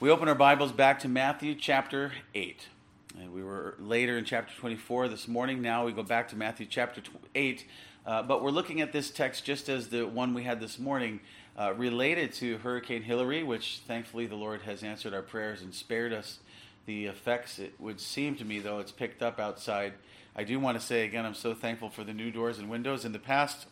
We open our Bibles back to Matthew chapter 8. And we were later in chapter 24 this morning. Now we go back to Matthew chapter 8. Uh, but we're looking at this text just as the one we had this morning, uh, related to Hurricane Hilary, which thankfully the Lord has answered our prayers and spared us the effects. It would seem to me, though, it's picked up outside. I do want to say again, I'm so thankful for the new doors and windows. In the past,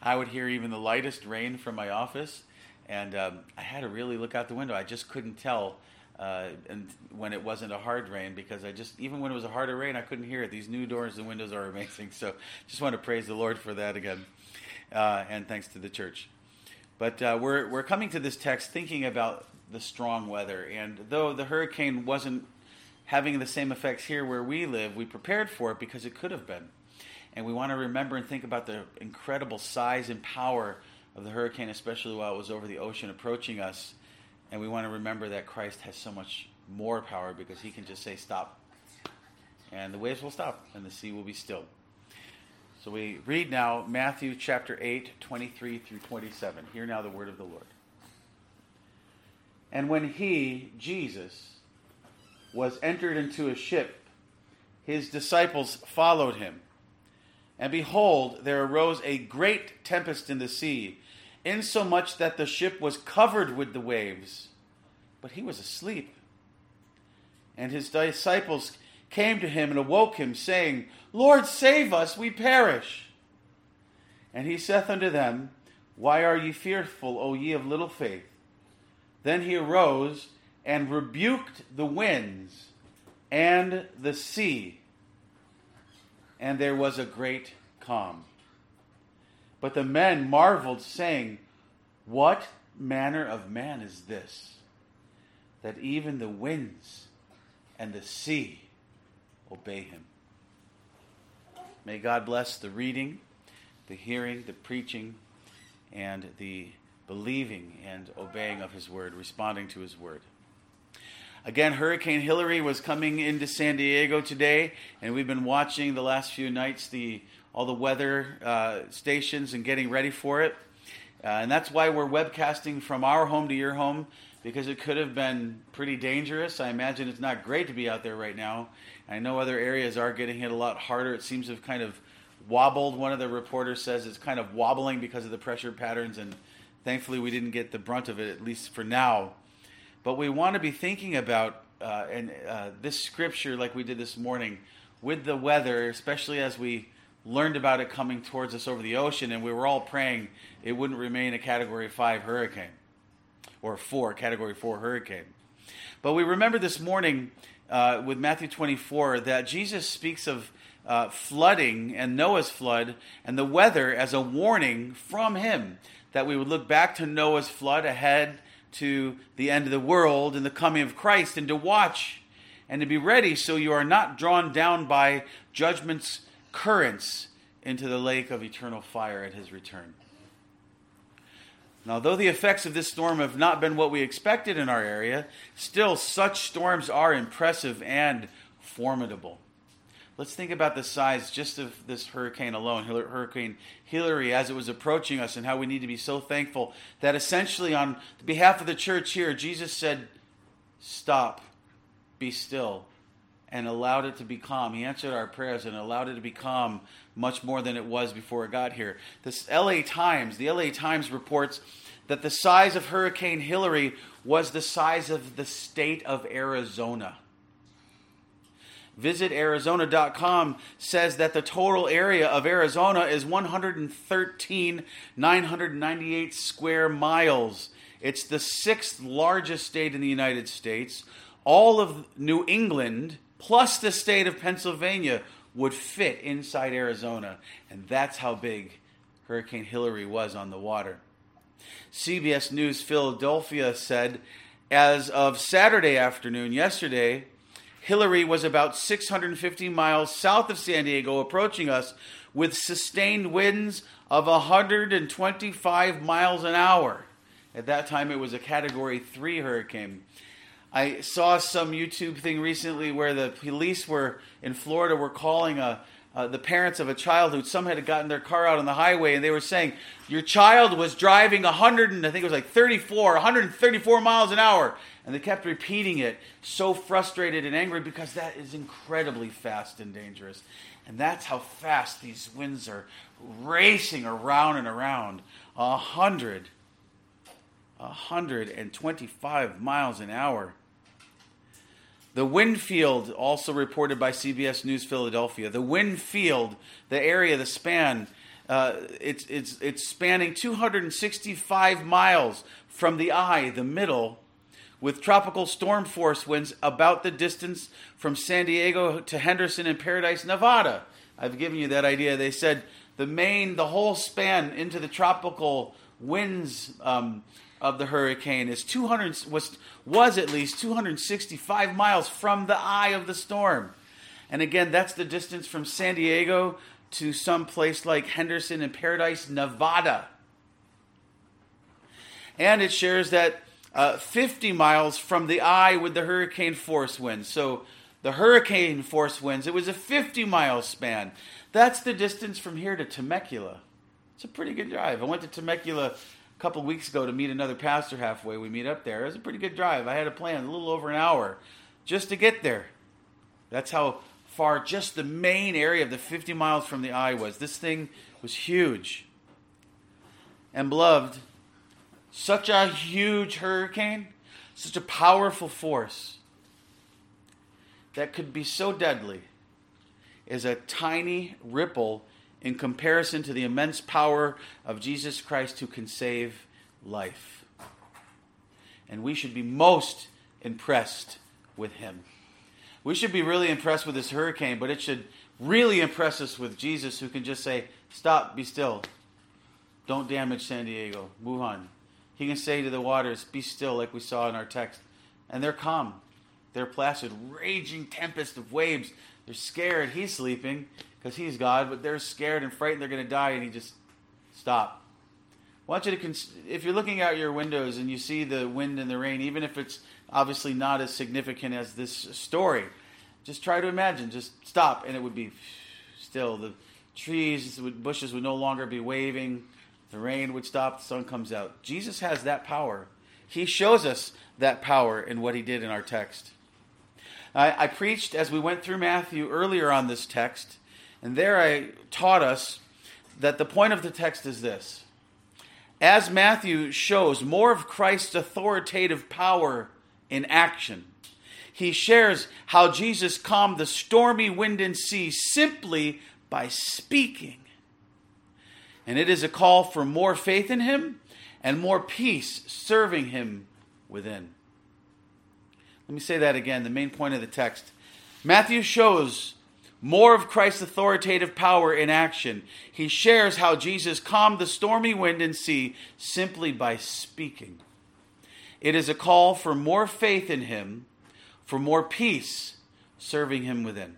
I would hear even the lightest rain from my office and um, I had to really look out the window. I just couldn't tell, uh, and when it wasn't a hard rain, because I just even when it was a harder rain, I couldn't hear it. These new doors and windows are amazing. So just want to praise the Lord for that again, uh, and thanks to the church. But uh, we're we're coming to this text thinking about the strong weather, and though the hurricane wasn't having the same effects here where we live, we prepared for it because it could have been. And we want to remember and think about the incredible size and power of the hurricane, especially while it was over the ocean approaching us. And we want to remember that Christ has so much more power because he can just say, Stop. And the waves will stop and the sea will be still. So we read now Matthew chapter 8, 23 through 27. Hear now the word of the Lord. And when he, Jesus, was entered into a ship, his disciples followed him. And behold, there arose a great tempest in the sea insomuch that the ship was covered with the waves. But he was asleep. And his disciples came to him and awoke him, saying, Lord, save us, we perish. And he saith unto them, Why are ye fearful, O ye of little faith? Then he arose and rebuked the winds and the sea, and there was a great calm. But the men marveled, saying, What manner of man is this, that even the winds and the sea obey him? May God bless the reading, the hearing, the preaching, and the believing and obeying of his word, responding to his word. Again, Hurricane Hilary was coming into San Diego today, and we've been watching the last few nights the all the weather uh, stations and getting ready for it. Uh, and that's why we're webcasting from our home to your home because it could have been pretty dangerous. I imagine it's not great to be out there right now. I know other areas are getting hit a lot harder. It seems to have kind of wobbled. One of the reporters says it's kind of wobbling because of the pressure patterns, and thankfully we didn't get the brunt of it, at least for now. But we want to be thinking about uh, and uh, this scripture, like we did this morning, with the weather, especially as we learned about it coming towards us over the ocean, and we were all praying it wouldn't remain a Category 5 hurricane or 4, Category 4 hurricane. But we remember this morning uh, with Matthew 24 that Jesus speaks of uh, flooding and Noah's flood and the weather as a warning from him that we would look back to Noah's flood ahead to the end of the world and the coming of Christ and to watch and to be ready so you are not drawn down by judgments currents into the lake of eternal fire at his return. Now, though the effects of this storm have not been what we expected in our area, still such storms are impressive and formidable. Let's think about the size just of this hurricane alone, Hurricane Hilary, as it was approaching us, and how we need to be so thankful that essentially, on behalf of the church here, Jesus said, Stop, be still, and allowed it to be calm. He answered our prayers and allowed it to be calm much more than it was before it got here. This LA Times, the LA Times reports that the size of Hurricane Hilary was the size of the state of Arizona. VisitArizona.com says that the total area of Arizona is 113,998 square miles. It's the sixth largest state in the United States. All of New England plus the state of Pennsylvania would fit inside Arizona. And that's how big Hurricane Hilary was on the water. CBS News Philadelphia said as of Saturday afternoon, yesterday, Hilary was about 650 miles south of San Diego, approaching us with sustained winds of 125 miles an hour. At that time, it was a Category 3 hurricane. I saw some YouTube thing recently where the police were in Florida were calling a, uh, the parents of a child who some had gotten their car out on the highway and they were saying, Your child was driving 100, and I think it was like 34, 134 miles an hour. And they kept repeating it, so frustrated and angry because that is incredibly fast and dangerous. And that's how fast these winds are racing around and around. A hundred, a hundred and twenty-five miles an hour. The wind field, also reported by CBS News Philadelphia, the wind field, the area, the span, uh, it's, it's, it's spanning 265 miles from the eye, the middle, with tropical storm force winds about the distance from San Diego to Henderson and Paradise, Nevada. I've given you that idea. They said the main, the whole span into the tropical winds um, of the hurricane is 200 was was at least 265 miles from the eye of the storm. And again, that's the distance from San Diego to some place like Henderson and Paradise, Nevada. And it shares that uh, 50 miles from the eye with the hurricane force winds. So the hurricane force winds, it was a 50 mile span. That's the distance from here to Temecula. It's a pretty good drive. I went to Temecula a couple weeks ago to meet another pastor halfway. We meet up there. It was a pretty good drive. I had a plan, a little over an hour, just to get there. That's how far just the main area of the 50 miles from the eye was. This thing was huge. And beloved, such a huge hurricane, such a powerful force that could be so deadly is a tiny ripple in comparison to the immense power of Jesus Christ who can save life. And we should be most impressed with him. We should be really impressed with this hurricane, but it should really impress us with Jesus who can just say, Stop, be still. Don't damage San Diego. Move on. He can say to the waters, Be still, like we saw in our text. And they're calm. They're placid. Raging tempest of waves. They're scared. He's sleeping because he's God, but they're scared and frightened they're going to die, and he just stop. I want you to, cons- if you're looking out your windows and you see the wind and the rain, even if it's obviously not as significant as this story, just try to imagine. Just stop, and it would be still. The trees, the bushes would no longer be waving. The rain would stop. The sun comes out. Jesus has that power. He shows us that power in what he did in our text. I, I preached as we went through Matthew earlier on this text and there I taught us that the point of the text is this. As Matthew shows more of Christ's authoritative power in action, he shares how Jesus calmed the stormy wind and sea simply by speaking. And it is a call for more faith in him and more peace serving him within. Let me say that again, the main point of the text. Matthew shows more of Christ's authoritative power in action. He shares how Jesus calmed the stormy wind and sea simply by speaking. It is a call for more faith in him, for more peace serving him within.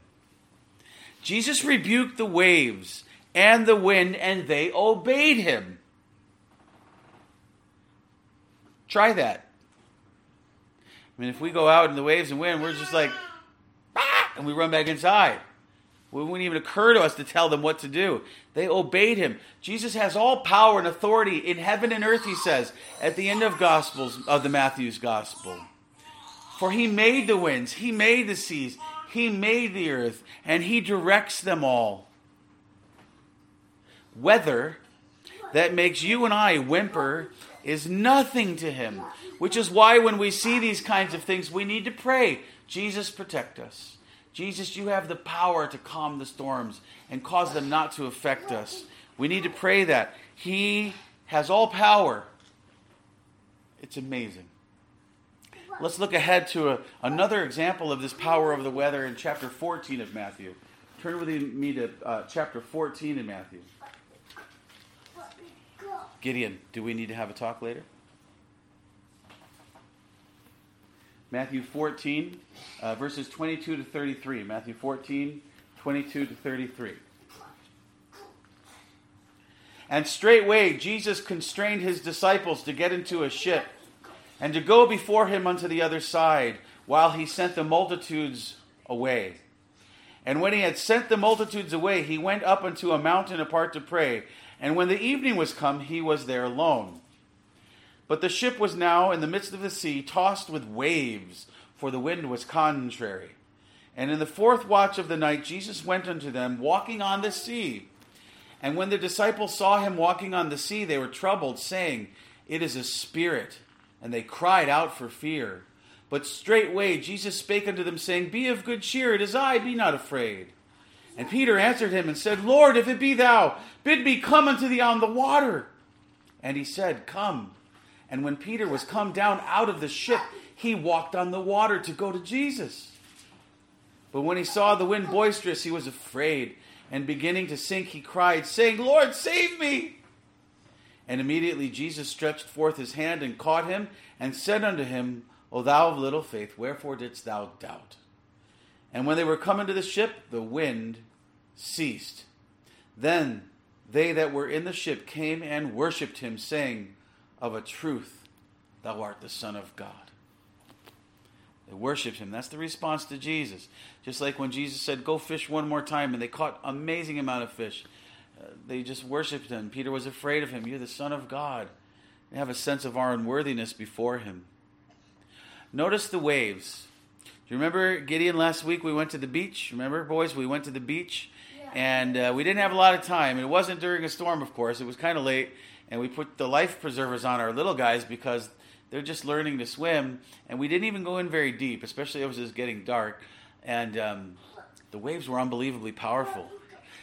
Jesus rebuked the waves and the wind, and they obeyed him. Try that. I mean, if we go out in the waves and wind, we're just like, ah, and we run back inside. It wouldn't even occur to us to tell them what to do. They obeyed him. Jesus has all power and authority in heaven and earth, he says, at the end of Gospels of the Matthew's Gospel. For he made the winds, he made the seas, he made the earth, and he directs them all. Weather that makes you and I whimper is nothing to him, which is why when we see these kinds of things, we need to pray, Jesus, protect us. Jesus, you have the power to calm the storms and cause them not to affect us. We need to pray that. He has all power. It's amazing. Let's look ahead to a, another example of this power of the weather in chapter 14 of Matthew. Turn with me to uh, chapter 14 in Matthew. Gideon, do we need to have a talk later? Matthew 14, uh, verses 22 to 33. Matthew 14, 22 to 33. And straightway Jesus constrained his disciples to get into a ship and to go before him unto the other side while he sent the multitudes away. And when he had sent the multitudes away, he went up unto a mountain apart to pray. And when the evening was come, he was there alone. But the ship was now in the midst of the sea, tossed with waves, for the wind was contrary. And in the fourth watch of the night, Jesus went unto them, walking on the sea. And when the disciples saw him walking on the sea, they were troubled, saying, It is a spirit. And they cried out for fear. But straightway Jesus spake unto them, saying, Be of good cheer, it is I, be not afraid. And Peter answered him and said, Lord, if it be thou, bid me come unto thee on the water. And he said, Come. And when Peter was come down out of the ship, he walked on the water to go to Jesus. But when he saw the wind boisterous, he was afraid, and beginning to sink, he cried, saying, Lord, save me. And immediately Jesus stretched forth his hand and caught him, and said unto him, O thou of little faith, wherefore didst thou doubt? And when they were come into the ship, the wind ceased. Then they that were in the ship came and worshipped him, saying, Of a truth, thou art the Son of God. They worshipped him. That's the response to Jesus. Just like when Jesus said, Go fish one more time, and they caught amazing amount of fish. Uh, they just worshipped him. Peter was afraid of him. You're the Son of God. They have a sense of our unworthiness before him. Notice the waves. Do you remember Gideon last week? We went to the beach. Remember, boys? We went to the beach, yeah. and uh, we didn't have a lot of time. It wasn't during a storm, of course. It was kind of late, and we put the life preservers on our little guys because they're just learning to swim, and we didn't even go in very deep, especially it was just getting dark, and um, the waves were unbelievably powerful.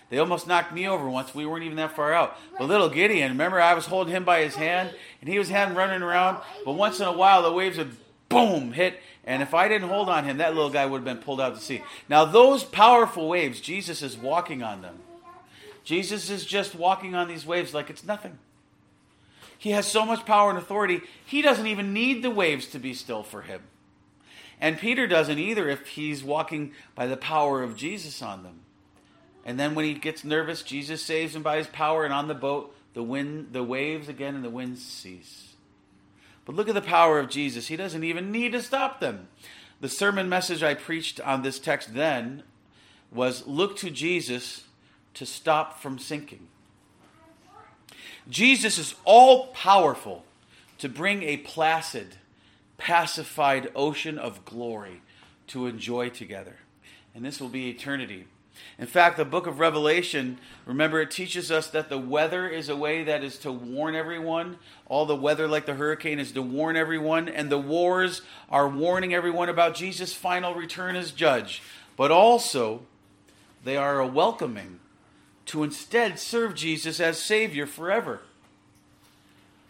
They almost knocked me over once. We weren't even that far out. But little Gideon, remember, I was holding him by his hand, and he was hand running around. But once in a while, the waves would boom, hit. And if I didn't hold on him, that little guy would have been pulled out to sea. Now, those powerful waves, Jesus is walking on them. Jesus is just walking on these waves like it's nothing. He has so much power and authority, he doesn't even need the waves to be still for him. And Peter doesn't either if he's walking by the power of Jesus on them. And then when he gets nervous, Jesus saves him by his power, and on the boat, the wind, the waves again and the winds cease. But look at the power of Jesus. He doesn't even need to stop them. The sermon message I preached on this text then was look to Jesus to stop from sinking. Jesus is all powerful to bring a placid, pacified ocean of glory to enjoy together. And this will be eternity. In fact, the book of Revelation, remember, it teaches us that the weather is a way that is to warn everyone. All the weather, like the hurricane, is to warn everyone. And the wars are warning everyone about Jesus' final return as judge. But also, they are a welcoming to instead serve Jesus as Savior forever.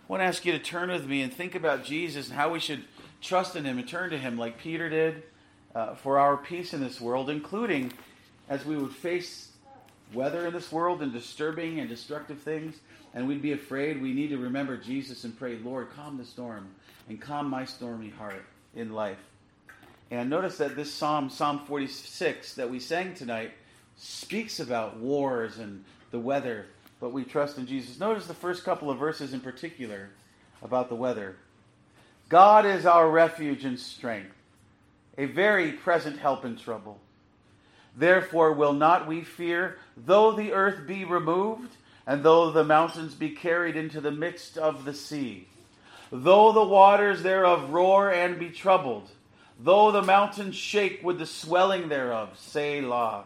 I want to ask you to turn with me and think about Jesus and how we should trust in Him and turn to Him like Peter did uh, for our peace in this world, including as we would face weather in this world and disturbing and destructive things, and we'd be afraid, we need to remember Jesus and pray, Lord, calm the storm and calm my stormy heart in life. And notice that this psalm, Psalm 46, that we sang tonight, speaks about wars and the weather, but we trust in Jesus. Notice the first couple of verses in particular about the weather. God is our refuge and strength, a very present help in trouble. Therefore will not we fear, though the earth be removed, and though the mountains be carried into the midst of the sea, though the waters thereof roar and be troubled, though the mountains shake with the swelling thereof, Selah.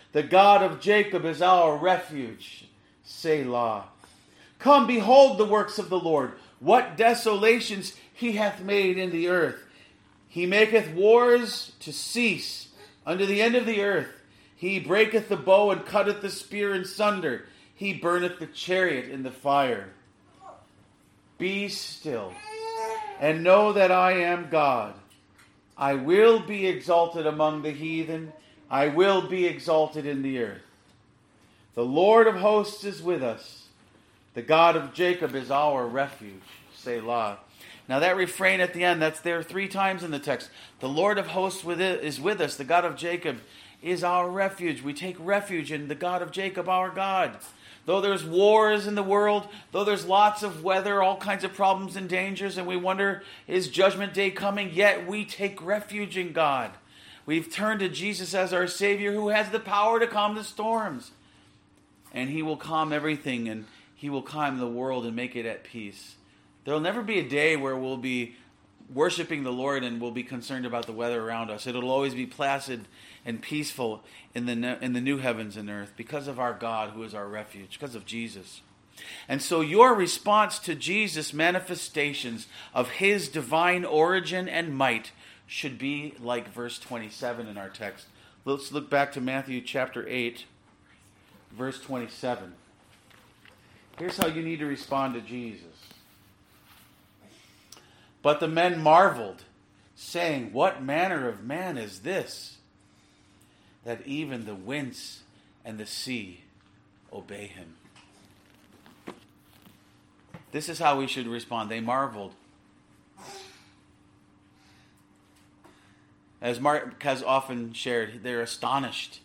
The God of Jacob is our refuge. Selah. Come, behold the works of the Lord. What desolations he hath made in the earth. He maketh wars to cease unto the end of the earth. He breaketh the bow and cutteth the spear in sunder. He burneth the chariot in the fire. Be still and know that I am God. I will be exalted among the heathen. I will be exalted in the earth. The Lord of hosts is with us. The God of Jacob is our refuge. Selah. Now that refrain at the end, that's there three times in the text. The Lord of hosts is with us. The God of Jacob is our refuge. We take refuge in the God of Jacob, our God. Though there's wars in the world, though there's lots of weather, all kinds of problems and dangers, and we wonder, is judgment day coming? Yet we take refuge in God. We've turned to Jesus as our Savior who has the power to calm the storms. And He will calm everything and He will calm the world and make it at peace. There'll never be a day where we'll be worshiping the Lord and we'll be concerned about the weather around us. It'll always be placid and peaceful in the, in the new heavens and earth because of our God who is our refuge, because of Jesus. And so your response to Jesus' manifestations of his divine origin and might should be like verse 27 in our text. Let's look back to Matthew chapter 8, verse 27. Here's how you need to respond to Jesus. But the men marveled, saying, What manner of man is this? that even the winds and the sea obey him. This is how we should respond. They marveled. As Mark has often shared, they're astonished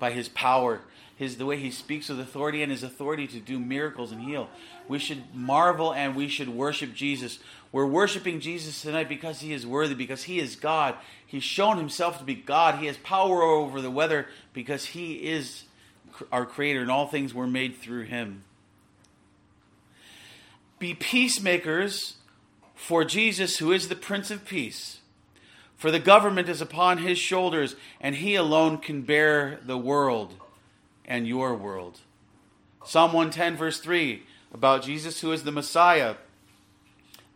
by his power, his the way he speaks with authority and his authority to do miracles and heal. We should marvel and we should worship Jesus. We're worshiping Jesus tonight because he is worthy, because he is God. He's shown himself to be God. He has power over the weather because he is our creator and all things were made through him. Be peacemakers for Jesus, who is the Prince of Peace. For the government is upon his shoulders, and he alone can bear the world and your world. Psalm 110, verse 3, about Jesus, who is the Messiah,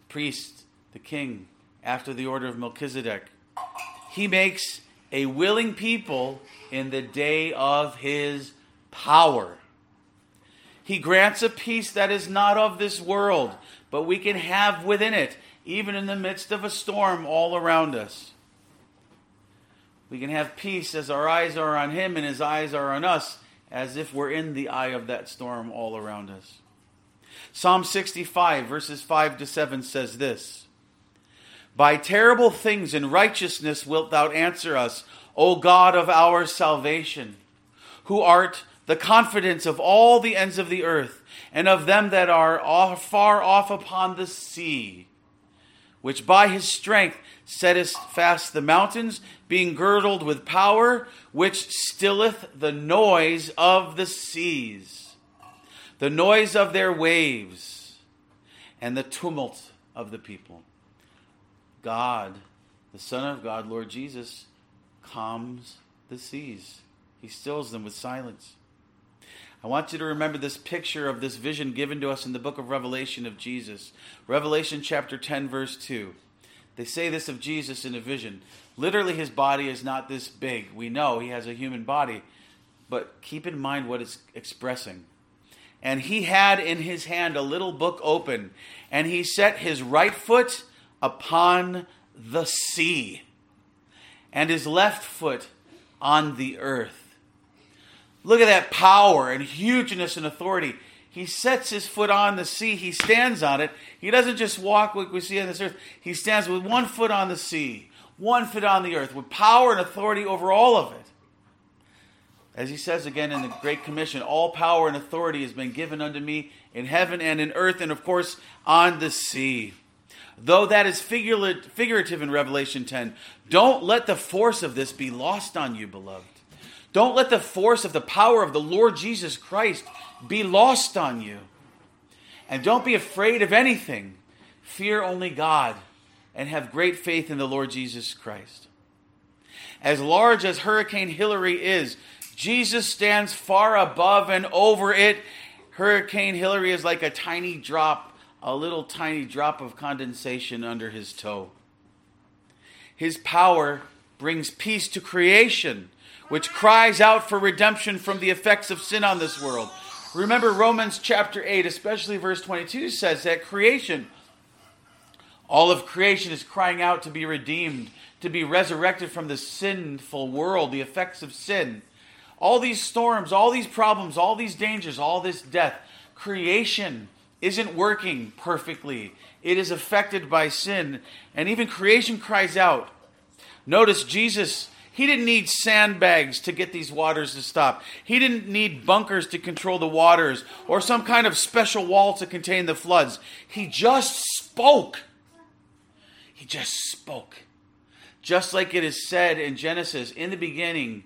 priest, the king, after the order of Melchizedek. He makes a willing people in the day of his power. He grants a peace that is not of this world, but we can have within it, even in the midst of a storm all around us. We can have peace as our eyes are on him and his eyes are on us, as if we're in the eye of that storm all around us. Psalm 65, verses 5 to 7 says this By terrible things in righteousness wilt thou answer us, O God of our salvation, who art the confidence of all the ends of the earth, and of them that are far off upon the sea, which by his strength settest fast the mountains, being girdled with power, which stilleth the noise of the seas the noise of their waves, and the tumult of the people. God, the Son of God, Lord Jesus, calms the seas. He stills them with silence. I want you to remember this picture of this vision given to us in the book of Revelation of Jesus. Revelation chapter 10, verse 2. They say this of Jesus in a vision. Literally, his body is not this big. We know he has a human body, but keep in mind what it's expressing and he had in his hand a little book open, and he set his right foot upon the sea, and his left foot on the earth. Look at that power and hugeness and authority. He sets his foot on the sea, he stands on it. He doesn't just walk like we see on this earth, he stands with one foot on the sea, one foot on the earth, with power and authority over all of it. As he says again in the Great Commission, all power and authority has been given unto me in heaven and in earth, and of course on the sea. Though that is figurative in Revelation 10, don't let the force of this be lost on you, beloved. Don't let the force of the power of the Lord Jesus Christ be lost on you. And don't be afraid of anything. Fear only God and have great faith in the Lord Jesus Christ. As large as Hurricane Hilary is, Jesus stands far above and over it. Hurricane Hilary is like a tiny drop, a little tiny drop of condensation under his toe. His power brings peace to creation, which cries out for redemption from the effects of sin on this world. Remember, Romans chapter 8, especially verse 22, says that creation, all of creation is crying out to be redeemed, to be resurrected from the sinful world, the effects of sin. all these storms, all these problems, all these dangers, all this death. Creation isn't working perfectly. It is affected by sin, and even creation cries out. Notice Jesus, he didn't need sandbags to get these waters to stop. He didn't need bunkers to control the waters or some kind of special wall to contain the floods. He just spoke. He just spoke. Just like it is said in Genesis, in the beginning,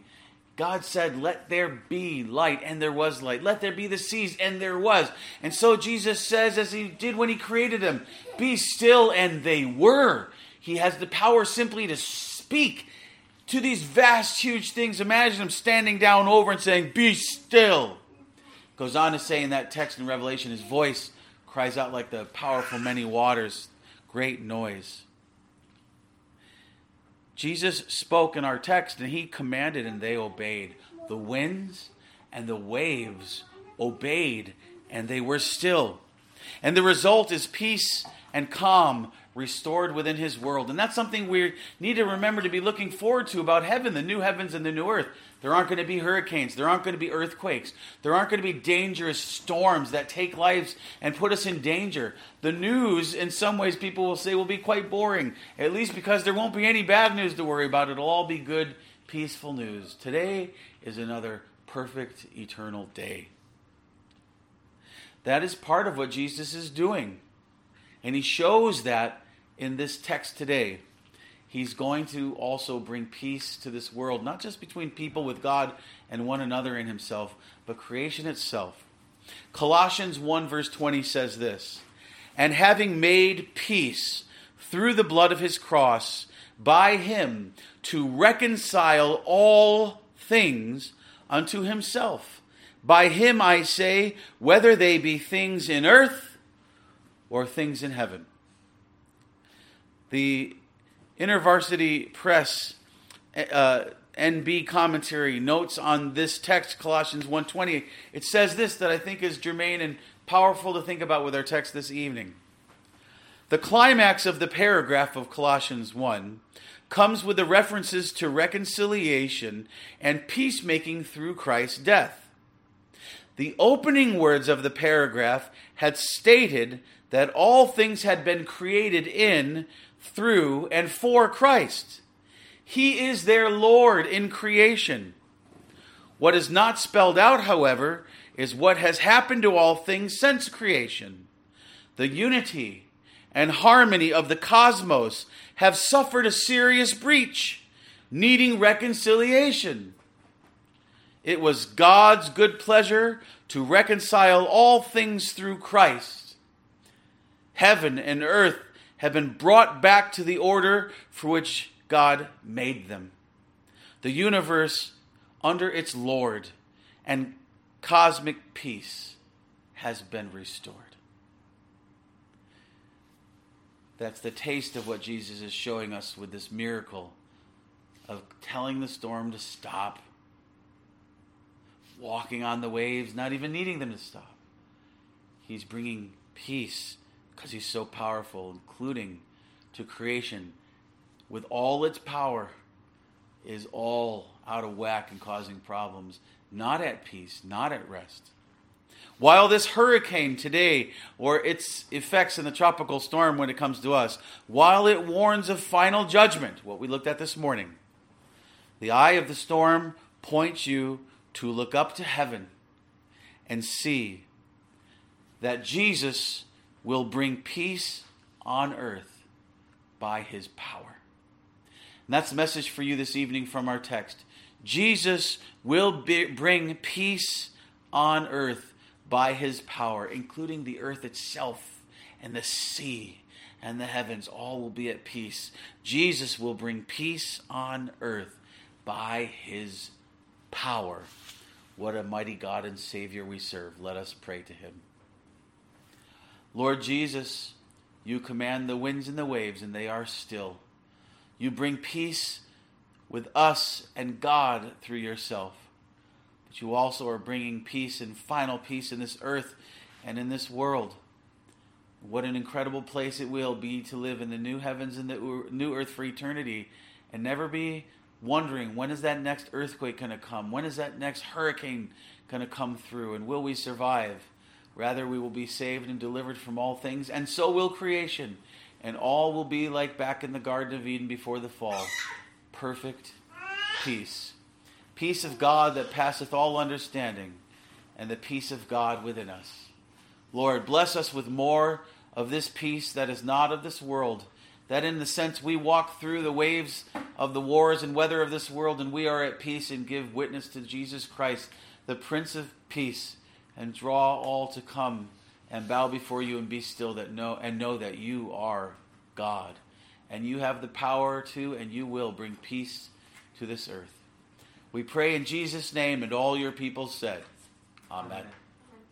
God said, Let there be light, and there was light. Let there be the seas, and there was. And so Jesus says, as he did when he created them, Be still, and they were. He has the power simply to speak to these vast, huge things. Imagine him standing down over and saying, Be still. Goes on to say in that text in Revelation, his voice cries out like the powerful many waters, great noise. Jesus spoke in our text and he commanded and they obeyed. The winds and the waves obeyed and they were still. And the result is peace and calm restored within his world. And that's something we need to remember to be looking forward to about heaven, the new heavens and the new earth. There aren't going to be hurricanes. There aren't going to be earthquakes. There aren't going to be dangerous storms that take lives and put us in danger. The news, in some ways, people will say will be quite boring, at least because there won't be any bad news to worry about. It'll all be good, peaceful news. Today is another perfect, eternal day. That is part of what Jesus is doing. And he shows that in this text today. He's going to also bring peace to this world, not just between people with God and one another in himself, but creation itself. Colossians 1, verse 20 says this And having made peace through the blood of his cross, by him to reconcile all things unto himself. By him I say, whether they be things in earth or things in heaven. The InterVarsity Press uh, NB commentary notes on this text, Colossians 1.20. It says this that I think is germane and powerful to think about with our text this evening. The climax of the paragraph of Colossians 1 comes with the references to reconciliation and peacemaking through Christ's death. The opening words of the paragraph had stated that all things had been created in through, and for Christ. He is their Lord in creation. What is not spelled out, however, is what has happened to all things since creation. The unity and harmony of the cosmos have suffered a serious breach, needing reconciliation. It was God's good pleasure to reconcile all things through Christ. Heaven and earth have been brought back to the order for which God made them. The universe under its Lord and cosmic peace has been restored. That's the taste of what Jesus is showing us with this miracle of telling the storm to stop, walking on the waves, not even needing them to stop. He's bringing peace because he's so powerful, including to creation, with all its power, is all out of whack and causing problems, not at peace, not at rest. While this hurricane today, or its effects in the tropical storm when it comes to us, while it warns of final judgment, what we looked at this morning, the eye of the storm points you to look up to heaven and see that Jesus will bring peace on earth by his power. And that's the message for you this evening from our text. Jesus will be, bring peace on earth by his power, including the earth itself and the sea and the heavens. All will be at peace. Jesus will bring peace on earth by his power. What a mighty God and Savior we serve. Let us pray to him. Lord Jesus, you command the winds and the waves, and they are still. You bring peace with us and God through yourself. But you also are bringing peace and final peace in this earth and in this world. What an incredible place it will be to live in the new heavens and the new earth for eternity and never be wondering when is that next earthquake going to come? When is that next hurricane going to come through? And will we survive? Rather, we will be saved and delivered from all things, and so will creation. And all will be like back in the Garden of Eden before the fall perfect peace. Peace of God that passeth all understanding, and the peace of God within us. Lord, bless us with more of this peace that is not of this world that in the sense we walk through the waves of the wars and weather of this world and we are at peace and give witness to Jesus Christ, the Prince of Peace, and draw all to come and bow before you and be still that know and know that you are God. And you have the power to and you will bring peace to this earth. We pray in Jesus' name and all your people said, Amen. Amen.